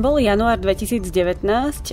Bol január 2019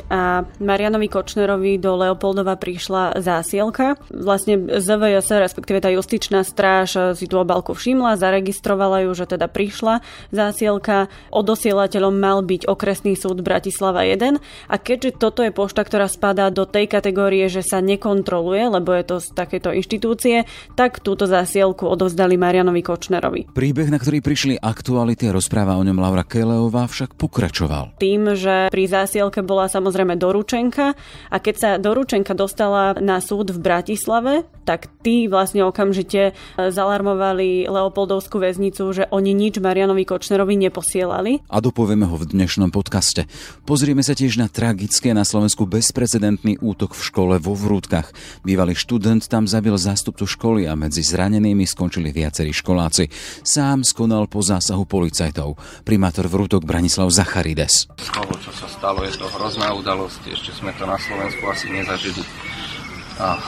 a Marianovi Kočnerovi do Leopoldova prišla zásielka. Vlastne ZVS, respektíve tá justičná stráž si tú obalku všimla, zaregistrovala ju, že teda prišla zásielka. Odosielateľom mal byť okresný súd Bratislava 1 a keďže toto je pošta, ktorá spadá do tej kategórie, že sa nekontroluje, lebo je to z takéto inštitúcie, tak túto zásielku odovzdali Marianovi Kočnerovi. Príbeh, na ktorý prišli aktuality a rozpráva o ňom Laura Keleová, však pokračoval tým, že pri zásielke bola samozrejme doručenka a keď sa doručenka dostala na súd v Bratislave, tak tí vlastne okamžite e, zalarmovali Leopoldovskú väznicu, že oni nič Marianovi Kočnerovi neposielali. A dopovieme ho v dnešnom podcaste. Pozrieme sa tiež na tragické na Slovensku bezprecedentný útok v škole vo Vrútkach. Bývalý študent tam zabil zástupcu školy a medzi zranenými skončili viacerí školáci. Sám skonal po zásahu policajtov. Primátor Vrútok Branislav Zacharides z toho, čo sa stalo. Je to hrozná udalosť, ešte sme to na Slovensku asi nezažili a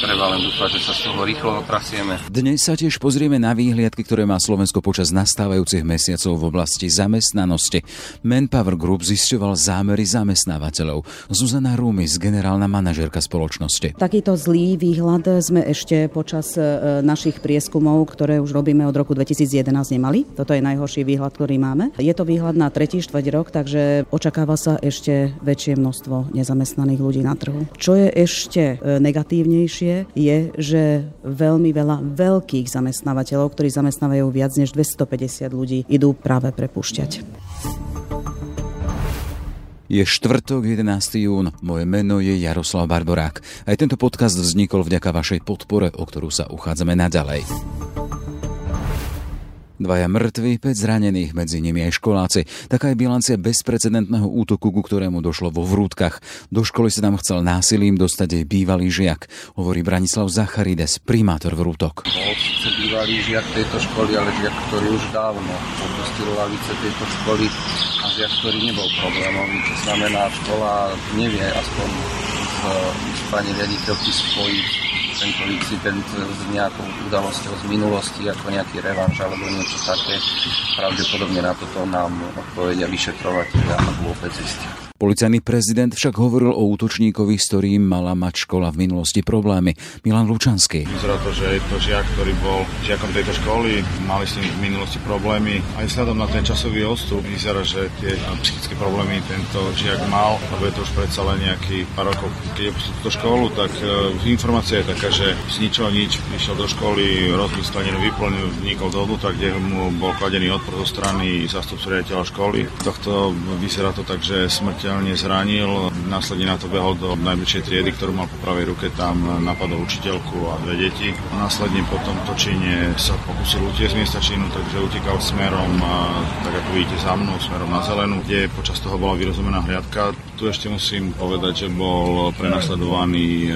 treba len dúfať, že sa z toho rýchlo otrasieme. Dnes sa tiež pozrieme na výhliadky, ktoré má Slovensko počas nastávajúcich mesiacov v oblasti zamestnanosti. Manpower Group zisťoval zámery zamestnávateľov. Zuzana Rumis, generálna manažérka spoločnosti. Takýto zlý výhľad sme ešte počas e, našich prieskumov, ktoré už robíme od roku 2011, nemali. Toto je najhorší výhľad, ktorý máme. Je to výhľad na tretí štvrť rok, takže očakáva sa ešte väčšie množstvo nezamestnaných ľudí na trhu. Čo je ešte e, negatívnejšie je, že veľmi veľa veľkých zamestnávateľov, ktorí zamestnávajú viac než 250 ľudí, idú práve prepúšťať. Je štvrtok, 11. jún. Moje meno je Jaroslav Barborák. Aj tento podcast vznikol vďaka vašej podpore, o ktorú sa uchádzame naďalej. Dvaja mŕtvi, 5 zranených, medzi nimi aj školáci. Taká je bilancia bezprecedentného útoku, ku ktorému došlo vo Vrútkach. Do školy sa tam chcel násilím dostať aj bývalý žiak, hovorí Branislav Zacharides, primátor Vrútok. Síce bývalý žiak tejto školy, ale žiak, ktorý už dávno opustil lavice tejto školy a žiak, ktorý nebol problémový, čo znamená, škola nevie aspoň s pani riaditeľky spojiť tento incident s nejakou udalosťou z minulosti, ako nejaký revanš alebo niečo také. Pravdepodobne na toto nám odpovedia vyšetrovateľia a vôbec zistia. Policajný prezident však hovoril o útočníkovi, s ktorým mala mať škola v minulosti problémy. Milan Lučanský. Vyzerá to, že je to žiak, ktorý bol žiakom tejto školy, mali s ním v minulosti problémy. Aj vzhľadom na ten časový odstup vyzerá, že tie psychické problémy tento žiak mal, lebo je to už predsa len nejaký pár rokov. Keď opustil túto školu, tak uh, informácia je taká, že z ničoho nič išiel do školy, rozbil skleninu, vyplnil, vnikol dovnútra, kde mu bol kladený odpor zo strany zástupcu riaditeľa školy. Tohto vyzerá to tak, že smrť smrteľne zranil. Následne na to behol do najbližšej triedy, ktorú mal po pravej ruke, tam napadol učiteľku a dve deti. Následne po tomto čine sa pokusil utiesť miesta činu, takže utekal smerom, tak ako vidíte za mnou, smerom na zelenú, kde počas toho bola vyrozumená hliadka. Tu ešte musím povedať, že bol prenasledovaný e,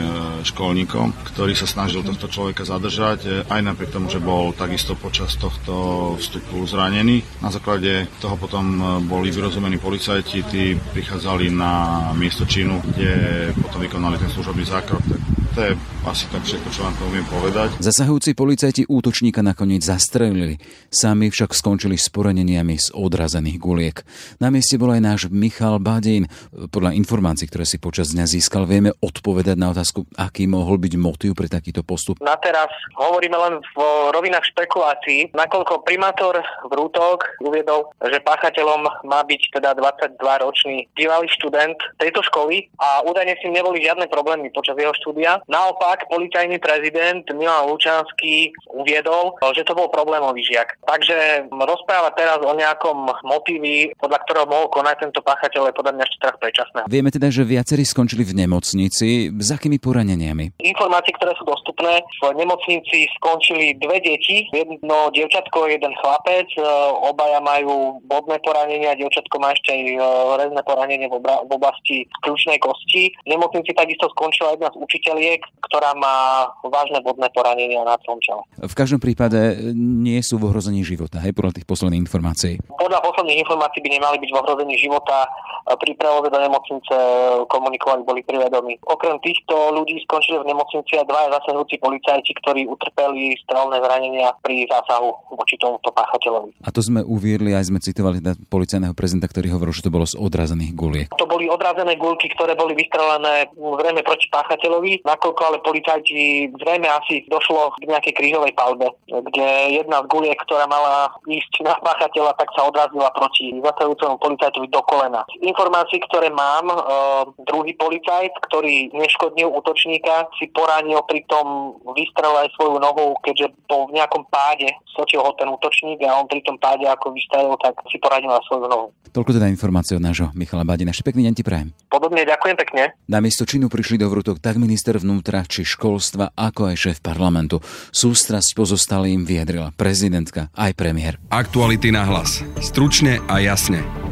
školníkom, ktorý sa snažil tohto človeka zadržať, e, aj napriek tomu, že bol takisto počas tohto vstupu zranený. Na základe toho potom e, boli vyrozumení policajti, tí prichádzali prichádzali na miesto činu, kde potom vykonali ten služobný zákrok. To je asi tak všetko, čo vám to viem povedať. Zasahujúci policajti útočníka nakoniec zastrelili. Sami však skončili s poraneniami z odrazených guliek. Na mieste bol aj náš Michal Badín. Podľa informácií, ktoré si počas dňa získal, vieme odpovedať na otázku, aký mohol byť motív pre takýto postup. Na teraz hovoríme len v rovinách špekulácií, nakoľko primátor Vrútok uviedol, že páchateľom má byť teda 22-ročný bývalý študent tejto školy a údajne si neboli žiadne problémy počas jeho štúdia. Naopak policajný prezident Milan Lučanský uviedol, že to bol problémový žiak. Takže rozpráva teraz o nejakom motívi, podľa ktorého mohol konať tento páchateľ, je podľa mňa ešte teraz predčasné. Vieme teda, že viacerí skončili v nemocnici. S akými poraneniami? Informácie, ktoré sú dostupné, v nemocnici skončili dve deti, jedno dievčatko, jeden chlapec, e, obaja majú bodné poranenia, dievčatko má ešte aj e, rezné poranenie v oblasti kľúčnej kosti. V nemocnici takisto skončila jedna z učiteľiek, guliek, ktorá má vážne vodné poranenia na celom čele. V každom prípade nie sú v ohrození života, hej, podľa tých posledných informácií. Podľa posledných informácií by nemali byť v ohrození života. Pri prevoze do nemocnice komunikovali, boli privedomí. Okrem týchto ľudí skončili v nemocnici aj dvaja zasahujúci policajti, ktorí utrpeli strelné zranenia pri zásahu voči tomuto páchateľovi. A to sme uviedli, aj sme citovali teda policajného prezidenta, ktorý hovoril, že to bolo z odrazených guliek. To boli odrazené gulky, ktoré boli vystrelené zrejme proti páchateľovi, nakoľko ale policajti zrejme asi došlo k nejakej krížovej palbe, kde jedna z guliek, ktorá mala ísť na páchateľa, tak sa odrazila proti zasahujúcemu policajtovi do kolena informácií, ktoré mám, e, druhý policajt, ktorý neškodnil útočníka, si poranil pritom vystrel aj svoju nohu, keďže v nejakom páde, sotil ho ten útočník a on pri tom páde ako vystrelil, tak si poranil aj svoju nohu. Toľko teda informácie od nášho Michala Badina. Ešte pekný deň ti prajem. Podobne ďakujem pekne. Na miesto činu prišli do vrútok tak minister vnútra či školstva, ako aj šéf parlamentu. Sústrasť pozostalým vyjadrila prezidentka aj premiér. Aktuality na hlas. Stručne a jasne.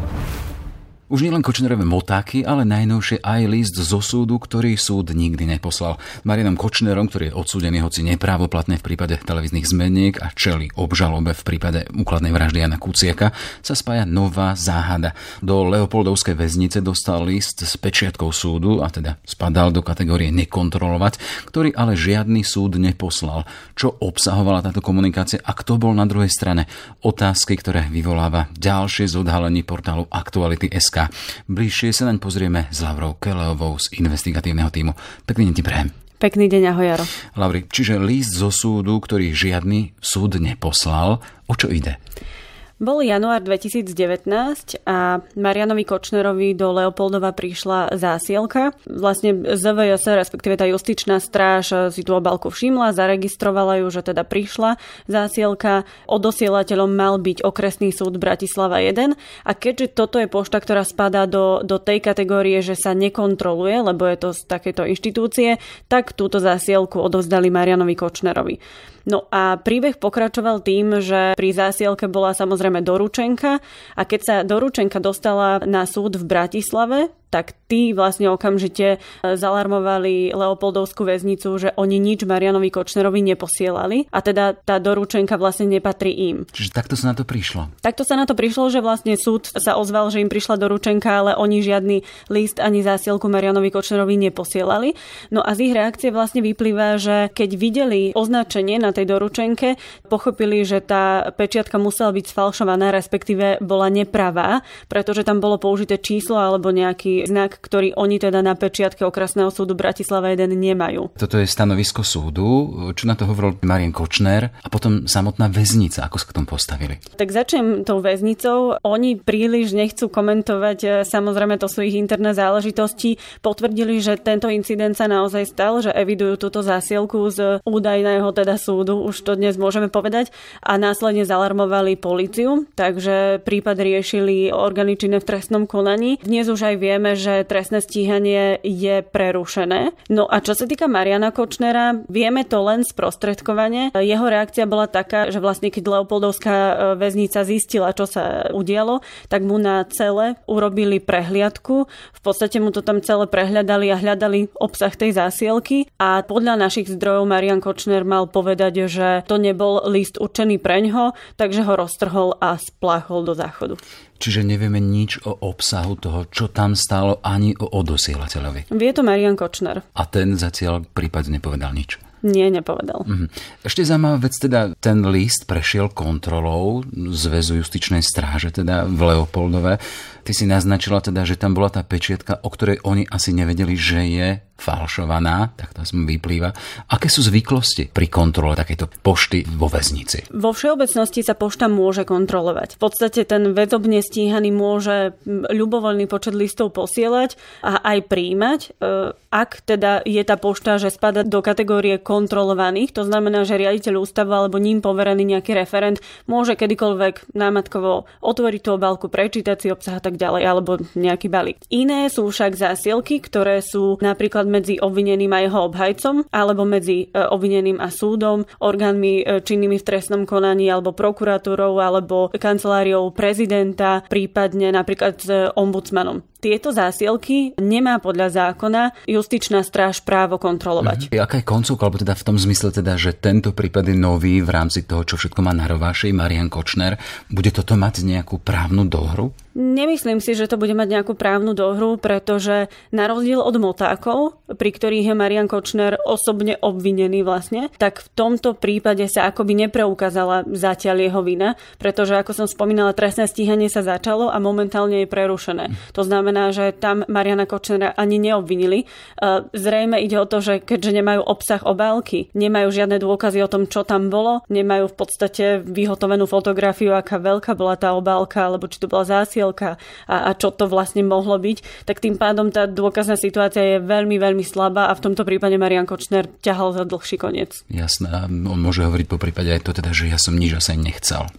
Už nielen Kočnerové motáky, ale najnovšie aj list zo súdu, ktorý súd nikdy neposlal. Marianom Kočnerom, ktorý je odsúdený hoci neprávoplatne v prípade televíznych zmeniek a čeli obžalobe v prípade úkladnej vraždy Jana Kuciaka, sa spája nová záhada. Do Leopoldovskej väznice dostal list s pečiatkou súdu, a teda spadal do kategórie nekontrolovať, ktorý ale žiadny súd neposlal. Čo obsahovala táto komunikácia a kto bol na druhej strane? Otázky, ktoré vyvoláva ďalšie z odhalení portálu Aktuality.sk. Bližšie sa naň pozrieme s Lavrou Keleovou z investigatívneho týmu. Pekný deň ti prejem. Pekný deň, ahoj Jaro. Lavri, čiže líst zo súdu, ktorý žiadny súd neposlal, o čo ide? Bol január 2019 a Marianovi Kočnerovi do Leopoldova prišla zásielka. Vlastne ZVS, respektíve tá justičná stráž si tú obalku všimla, zaregistrovala ju, že teda prišla zásielka. Odosielateľom mal byť okresný súd Bratislava 1 a keďže toto je pošta, ktorá spadá do, do tej kategórie, že sa nekontroluje, lebo je to z takéto inštitúcie, tak túto zásielku odovzdali Marianovi Kočnerovi. No a príbeh pokračoval tým, že pri zásielke bola samozrejme doručenka a keď sa doručenka dostala na súd v Bratislave, tak tí vlastne okamžite e, zalarmovali Leopoldovskú väznicu, že oni nič Marianovi Kočnerovi neposielali a teda tá doručenka vlastne nepatrí im. Čiže takto sa na to prišlo? Takto sa na to prišlo, že vlastne súd sa ozval, že im prišla doručenka, ale oni žiadny list ani zásielku Marianovi Kočnerovi neposielali. No a z ich reakcie vlastne vyplýva, že keď videli označenie na tej doručenke, pochopili, že tá pečiatka musela byť sfalšovaná, respektíve bola nepravá, pretože tam bolo použité číslo alebo nejaký znak, ktorý oni teda na pečiatke okresného súdu Bratislava 1 nemajú. Toto je stanovisko súdu, čo na to hovoril Marien Kočner a potom samotná väznica, ako sa k tomu postavili. Tak začnem tou väznicou. Oni príliš nechcú komentovať, e, samozrejme to sú ich interné záležitosti. Potvrdili, že tento incident sa naozaj stal, že evidujú túto zásielku z údajného teda súdu, už to dnes môžeme povedať, a následne zalarmovali policiu, takže prípad riešili orgány činné v trestnom konaní. Dnes už aj vieme, že trestné stíhanie je prerušené. No a čo sa týka Mariana Kočnera, vieme to len sprostredkovane. Jeho reakcia bola taká, že vlastne keď Leopoldovská e, väznica zistila, čo sa udialo, tak mu na cele urobili prehliadku. V podstate mu to tam celé prehľadali a hľadali obsah tej zásielky a podľa našich zdrojov Marian Kočner mal povedať, že to nebol list určený preňho, takže ho roztrhol a spláchol do záchodu. Čiže nevieme nič o obsahu toho, čo tam stálo, ani o odosielateľovi. Vie to Marian Kočner. A ten zatiaľ prípad nepovedal nič. Nie, nepovedal. Mhm. Ešte zaujímavá vec, teda ten list prešiel kontrolou Zväzu justičnej stráže, teda v Leopoldove. Ty si naznačila teda, že tam bola tá pečiatka, o ktorej oni asi nevedeli, že je falšovaná, tak to vyplýva. Aké sú zvyklosti pri kontrole takéto pošty vo väznici? Vo všeobecnosti sa pošta môže kontrolovať. V podstate ten väzobne stíhaný môže ľubovoľný počet listov posielať a aj príjmať. E, ak teda je tá pošta, že spada do kategórie kontrolovaných, to znamená, že riaditeľ ústavu alebo ním poverený nejaký referent môže kedykoľvek námatkovo otvoriť tú obálku, prečítať si obsah a tak ďalej, alebo nejaký balík. Iné sú však zásielky, ktoré sú napríklad medzi obvineným a jeho obhajcom, alebo medzi e, obvineným a súdom, orgánmi e, činnými v trestnom konaní, alebo prokuratúrou, alebo kanceláriou prezidenta, prípadne napríklad s ombudsmanom. Tieto zásielky nemá podľa zákona justičná stráž právo kontrolovať. Mm-hmm. Aká je koncovka, alebo teda v tom zmysle teda, že tento prípad je nový v rámci toho, čo všetko má na rováši Marian Kočner. Bude toto mať nejakú právnu dohru? Nemyslím si, že to bude mať nejakú právnu dohru, pretože na rozdiel od motákov, pri ktorých je Marian Kočner osobne obvinený vlastne, tak v tomto prípade sa akoby nepreukázala zatiaľ jeho vina, pretože ako som spomínala, trestné stíhanie sa začalo a momentálne je prerušené. To znamená, že tam Mariana Kočnera ani neobvinili. E, zrejme ide o to, že keďže nemajú obsah obálky, nemajú žiadne dôkazy o tom, čo tam bolo, nemajú v podstate vyhotovenú fotografiu, aká veľká bola tá obálka, alebo či to bola zásielka a, a čo to vlastne mohlo byť, tak tým pádom tá dôkazná situácia je veľmi, veľmi slabá a v tomto prípade Marian Kočner ťahal za dlhší koniec. Jasné, a on môže hovoriť po prípade aj to teda, že ja som nič asi nechcel.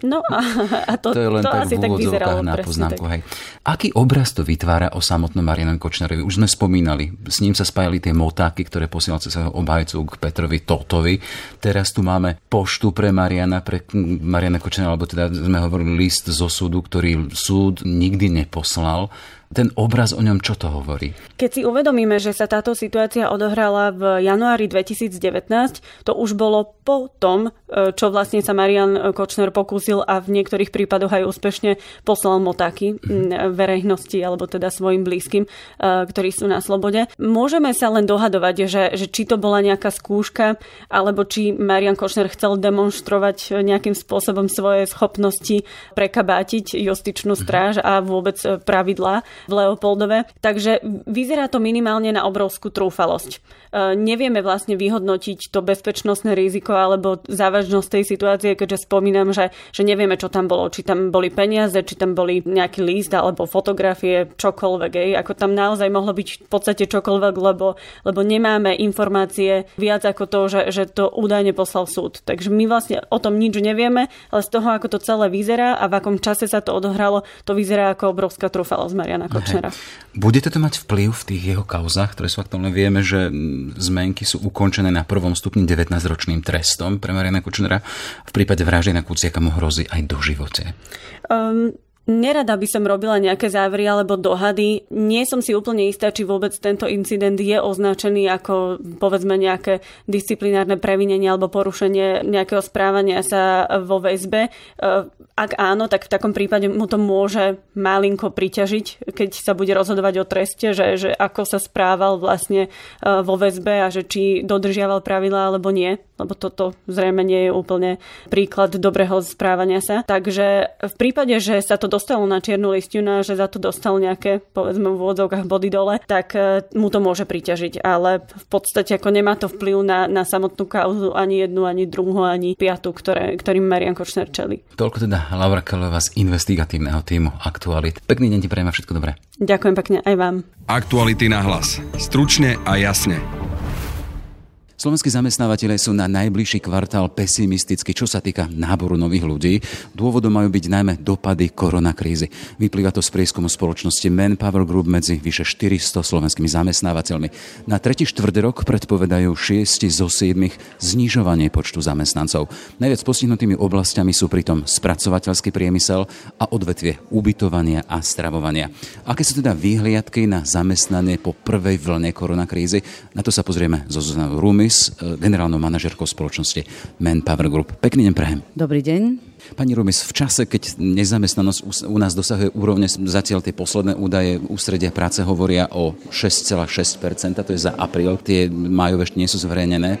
No a, a to, to, je len to tak asi tak vyzeralo. Na poznámku, hej. Aký obraz to vytvára o samotnom Marianovi Kočnerovi? Už sme spomínali, s ním sa spájali tie motáky, ktoré posielal cez obhajcu k Petrovi Totovi. Teraz tu máme poštu pre Mariana, pre Mariana Kočnera, alebo teda sme hovorili list zo súdu, ktorý súd nikdy neposlal ten obraz o ňom čo to hovorí? Keď si uvedomíme, že sa táto situácia odohrala v januári 2019, to už bolo po tom, e, čo vlastne sa Marian Kočner pokúsil a v niektorých prípadoch aj úspešne poslal motáky mm. verejnosti alebo teda svojim blízkym, e, ktorí sú na slobode. Môžeme sa len dohadovať, že, že či to bola nejaká skúška, alebo či Marian Kočner chcel demonstrovať nejakým spôsobom svoje schopnosti prekabátiť justičnú stráž a vôbec pravidlá v Leopoldove. Takže vyzerá to minimálne na obrovskú trúfalosť. E, nevieme vlastne vyhodnotiť to bezpečnostné riziko alebo závažnosť tej situácie, keďže spomínam, že, že nevieme, čo tam bolo. Či tam boli peniaze, či tam boli nejaký líst alebo fotografie, čokoľvek. Ej. Ako tam naozaj mohlo byť v podstate čokoľvek, lebo, lebo nemáme informácie viac ako to, že, že to údajne poslal súd. Takže my vlastne o tom nič nevieme, ale z toho, ako to celé vyzerá a v akom čase sa to odohralo, to vyzerá ako obrovská trúfalosť Mariana Kočnera. Bude to mať vplyv v tých jeho kauzach, ktoré sú aktuálne? Vieme, že zmenky sú ukončené na prvom stupni 19-ročným trestom pre Mariana Kočnera. V prípade vraždy na Kuciaka mu hrozí aj do živote. Um, Nerada by som robila nejaké závery alebo dohady. Nie som si úplne istá, či vôbec tento incident je označený ako povedzme nejaké disciplinárne previnenie alebo porušenie nejakého správania sa vo väzbe. Ak áno, tak v takom prípade mu to môže malinko priťažiť, keď sa bude rozhodovať o treste, že, že ako sa správal vlastne e, vo väzbe a že či dodržiaval pravidlá alebo nie, lebo toto zrejme nie je úplne príklad dobrého správania sa. Takže v prípade, že sa to dostalo na čiernu listinu že za to dostal nejaké, povedzme v úvodzovkách body dole, tak e, mu to môže priťažiť. Ale v podstate ako nemá to vplyv na, na samotnú kauzu ani jednu, ani druhú, ani piatu, ktoré, ktorým Marian Kočner čeli. Toľko teda Laura Kelová z investigatívneho týmu Aktualit. Pekný deň ti prajem všetko dobré. Ďakujem pekne aj vám. Aktuality na hlas. Stručne a jasne. Slovenskí zamestnávateľe sú na najbližší kvartál pesimisticky, čo sa týka náboru nových ľudí. Dôvodom majú byť najmä dopady koronakrízy. Vyplýva to z prieskumu spoločnosti Manpower Group medzi vyše 400 slovenskými zamestnávateľmi. Na tretí štvrť rok predpovedajú 6 zo 7 znižovanie počtu zamestnancov. Najviac postihnutými oblastiami sú pritom spracovateľský priemysel a odvetvie ubytovania a stravovania. Aké sú teda výhliadky na zamestnanie po prvej vlne koronakrízy? Na to sa pozrieme zo Zuzana Rumis, Rumis, eh, generálnou manažerkou spoločnosti Manpower Group. Pekný deň prajem. Dobrý deň. Pani Rumis, v čase, keď nezamestnanosť u nás dosahuje úrovne, zatiaľ tie posledné údaje ústredia práce hovoria o 6,6%, to je za apríl, tie majové ešte nie sú zverejnené,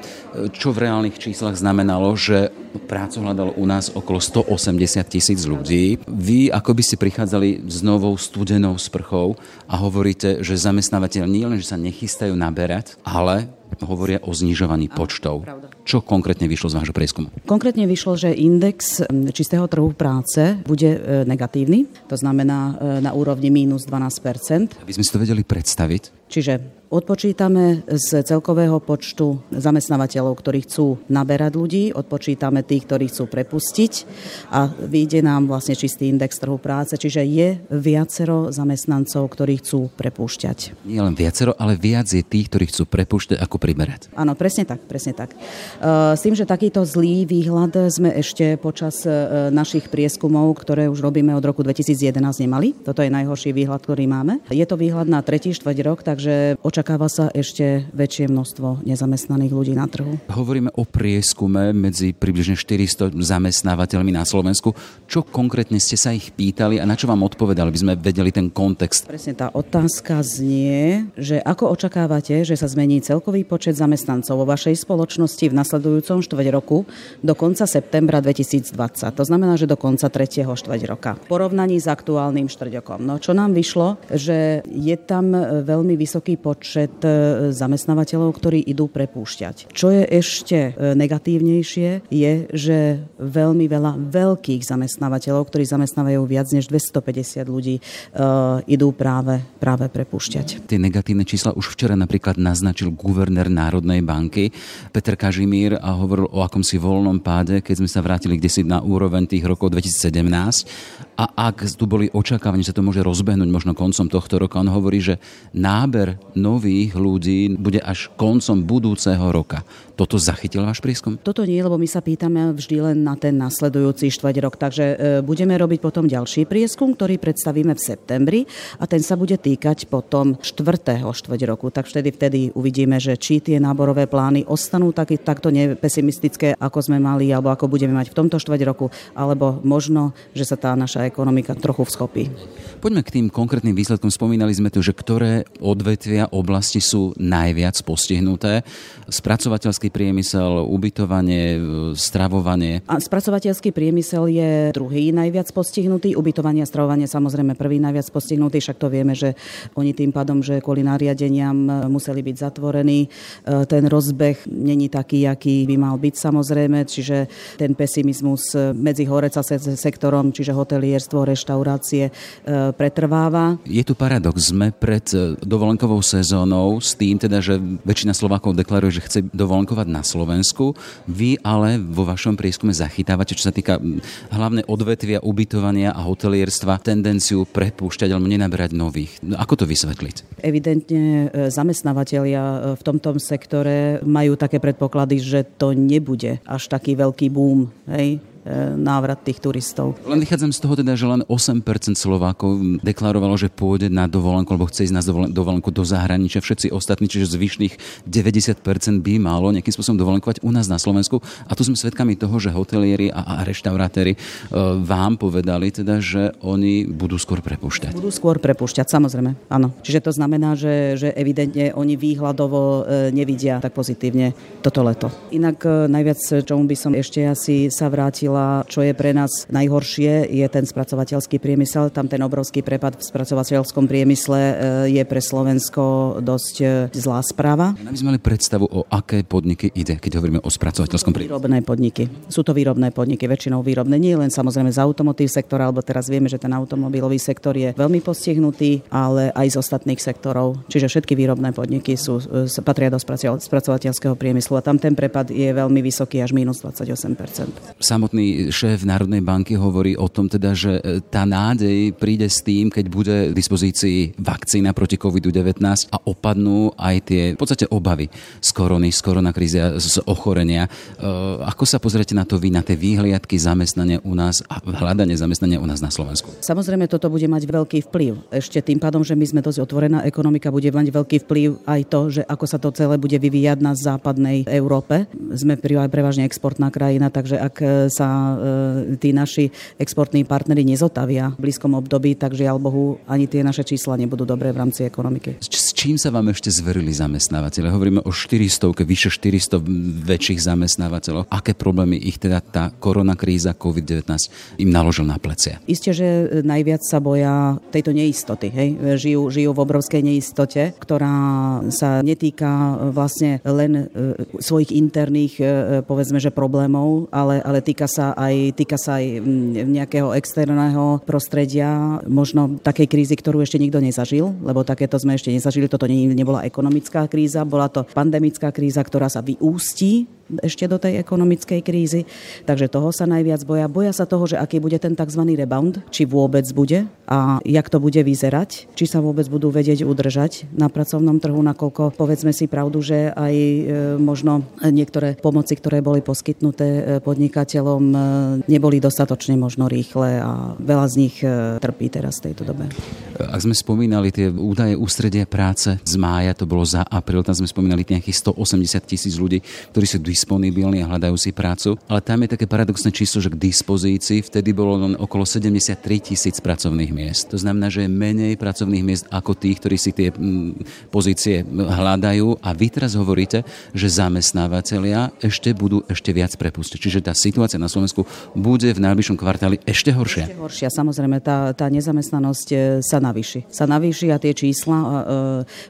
čo v reálnych číslach znamenalo, že prácu hľadalo u nás okolo 180 tisíc ľudí. Vy ako by ste prichádzali s novou studenou sprchou a hovoríte, že zamestnávateľ nie len, že sa nechystajú naberať, ale hovoria o znižovaní počtov. Čo konkrétne vyšlo z vášho prieskumu? Konkrétne vyšlo, že index čistého trhu práce bude e, negatívny, to znamená e, na úrovni mínus 12 Aby sme si to vedeli predstaviť. Čiže Odpočítame z celkového počtu zamestnávateľov, ktorí chcú naberať ľudí, odpočítame tých, ktorí chcú prepustiť a vyjde nám vlastne čistý index trhu práce, čiže je viacero zamestnancov, ktorí chcú prepúšťať. Nie len viacero, ale viac je tých, ktorí chcú prepúšťať, ako priberať. Áno, presne tak, presne tak. S tým, že takýto zlý výhľad sme ešte počas našich prieskumov, ktoré už robíme od roku 2011, nemali. Toto je najhorší výhľad, ktorý máme. Je to výhľad na tretí štvrť rok, takže očakáva sa ešte väčšie množstvo nezamestnaných ľudí na trhu. Hovoríme o prieskume medzi približne 400 zamestnávateľmi na Slovensku. Čo konkrétne ste sa ich pýtali a na čo vám odpovedali, aby sme vedeli ten kontext? Presne tá otázka znie, že ako očakávate, že sa zmení celkový počet zamestnancov vo vašej spoločnosti v nasledujúcom štvrť roku do konca septembra 2020. To znamená, že do konca tretieho štvrť roka. V porovnaní s aktuálnym štvrťokom. No čo nám vyšlo, že je tam veľmi vysoký počet e, zamestnávateľov, ktorí idú prepúšťať. Čo je ešte e, negatívnejšie, je, že veľmi veľa veľkých zamestnávateľov, ktorí zamestnávajú viac než 250 ľudí, e, idú práve, práve prepúšťať. Tie negatívne čísla už včera napríklad naznačil guvernér Národnej banky Peter Kažimír a hovoril o akomsi voľnom páde, keď sme sa vrátili kde na úroveň tých rokov 2017 a ak tu boli očakávania, že sa to môže rozbehnúť možno koncom tohto roka, on hovorí, že náber nových ľudí bude až koncom budúceho roka. Toto zachytil váš prieskum? Toto nie, lebo my sa pýtame vždy len na ten nasledujúci štvrť rok. Takže e, budeme robiť potom ďalší prieskum, ktorý predstavíme v septembri a ten sa bude týkať potom štvrtého štvrť roku. Tak vtedy, vtedy uvidíme, že či tie náborové plány ostanú taký, takto nepesimistické, ako sme mali, alebo ako budeme mať v tomto štvrť roku, alebo možno, že sa tá naša ekonomika trochu vschopí. Poďme k tým konkrétnym výsledkom. Spomínali sme tu, že ktoré odvetvia oblasti sú najviac postihnuté. Spracovateľský priemysel, ubytovanie, stravovanie. A spracovateľský priemysel je druhý najviac postihnutý, ubytovanie a stravovanie samozrejme prvý najviac postihnutý, však to vieme, že oni tým pádom, že kvôli nariadeniam museli byť zatvorení. E, ten rozbeh není taký, aký by mal byť samozrejme, čiže ten pesimizmus medzi horeca sektorom, čiže hotelierstvo, reštaurácie e, pretrváva. Je tu paradox. Sme pred e, dovolenkovou sezónou s tým teda, že väčšina Slovákov deklaruje, že chce dovolenkovať na Slovensku. Vy ale vo vašom prieskume zachytávate, čo sa týka hlavné odvetvia ubytovania a hotelierstva, tendenciu prepúšťať alebo nenaberať nových. No, ako to vysvetliť? Evidentne zamestnávateľia v tomto sektore majú také predpoklady, že to nebude až taký veľký boom. Hej? E, návrat tých turistov. Len vychádzam z toho teda, že len 8% Slovákov deklarovalo, že pôjde na dovolenku alebo chce ísť na dovolenku do zahraničia. Všetci ostatní, čiže zvyšných 90% by malo nejakým spôsobom dovolenkovať u nás na Slovensku. A tu sme svedkami toho, že hotelieri a, a reštaurátori e, vám povedali teda, že oni budú skôr prepúšťať. Budú skôr prepúšťať, samozrejme, áno. Čiže to znamená, že, že evidentne oni výhľadovo e, nevidia tak pozitívne toto leto. Inak najviac, čomu by som ešte asi sa vrátil hovorila, čo je pre nás najhoršie, je ten spracovateľský priemysel. Tam ten obrovský prepad v spracovateľskom priemysle e, je pre Slovensko dosť e, zlá správa. My sme mali predstavu, o aké podniky ide, keď hovoríme o spracovateľskom priemysle. Výrobné podniky. Sú to výrobné podniky, väčšinou výrobné. Nie len samozrejme z automotív sektora, alebo teraz vieme, že ten automobilový sektor je veľmi postihnutý, ale aj z ostatných sektorov. Čiže všetky výrobné podniky sú, e, patria do spracovateľského priemyslu a tam ten prepad je veľmi vysoký, až minus 28%. Samotný samotný šéf Národnej banky hovorí o tom teda, že e, tá nádej príde s tým, keď bude v dispozícii vakcína proti COVID-19 a opadnú aj tie v podstate obavy z korony, z koronakrízy z ochorenia. E, ako sa pozriete na to vy, na tie výhliadky zamestnania u nás a hľadanie zamestnania u nás na Slovensku? Samozrejme, toto bude mať veľký vplyv. Ešte tým pádom, že my sme dosť otvorená ekonomika, bude mať veľký vplyv aj to, že ako sa to celé bude vyvíjať na západnej Európe. Sme prevažne exportná krajina, takže ak sa E, tí naši exportní partnery nezotavia v blízkom období, takže žiaľ Bohu ani tie naše čísla nebudú dobré v rámci ekonomiky. S čím sa vám ešte zverili zamestnávateľe? Hovoríme o 400, vyše 400 väčších zamestnávateľov. Aké problémy ich teda tá koronakríza COVID-19 im naložil na plecia? Isté, že najviac sa boja tejto neistoty. Hej? Žijú, žijú v obrovskej neistote, ktorá sa netýka vlastne len e, svojich interných, e, povedzme, že problémov, ale, ale týka sa sa aj, týka sa aj mm, nejakého externého prostredia, možno takej krízy, ktorú ešte nikto nezažil, lebo takéto sme ešte nezažili. Toto nebola ekonomická kríza, bola to pandemická kríza, ktorá sa vyústí ešte do tej ekonomickej krízy. Takže toho sa najviac boja. Boja sa toho, že aký bude ten tzv. rebound, či vôbec bude a jak to bude vyzerať, či sa vôbec budú vedieť udržať na pracovnom trhu, nakoľko povedzme si pravdu, že aj e, možno niektoré pomoci, ktoré boli poskytnuté e, podnikateľom, e, neboli dostatočne možno rýchle a veľa z nich trpí teraz v tejto dobe. Ak sme spomínali tie údaje ústredia práce z mája, to bolo za apríl, tam sme spomínali nejakých 180 tisíc ľudí, ktorí sú disponibilní a hľadajú si prácu, ale tam je také paradoxné číslo, že k dispozícii vtedy bolo len okolo 73 tisíc pracovných miest. To znamená, že je menej pracovných miest ako tých, ktorí si tie mm, pozície hľadajú a vy teraz hovoríte, že zamestnávateľia ešte budú ešte viac prepustiť. Čiže tá situácia na Slovensku bude v najbližšom kvartáli ešte horšia. Ešte horšia, samozrejme, tá, tá nezamestnanosť e, sa navýši. Sa navýši a tie čísla e,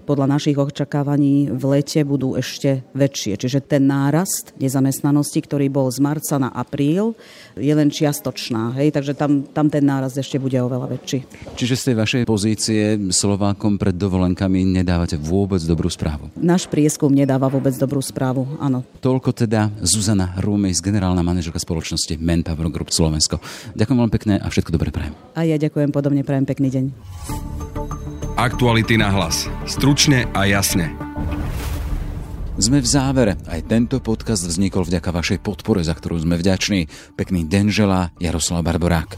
podľa našich očakávaní v lete budú ešte väčšie. Čiže ten nárast nezamestnanosti, ktorý bol z marca na apríl, je len čiastočná. Hej? Takže tam, tam ten náraz ešte bude oveľa väčší. Čiže z tej vašej pozície Slovákom pred dovolenkami nedávate vôbec dobrú správu? Náš prieskum nedáva vôbec dobrú správu, áno. Toľko teda Zuzana Rúmej, generálna manažerka spoločnosti Manpower Group Slovensko. Ďakujem veľmi pekne a všetko dobré prajem. A ja ďakujem podobne, prajem pekný deň. Aktuality na hlas. Stručne a jasne. Sme v závere. Aj tento podcast vznikol vďaka vašej podpore, za ktorú sme vďační. Pekný deň želá Jaroslav Barborák.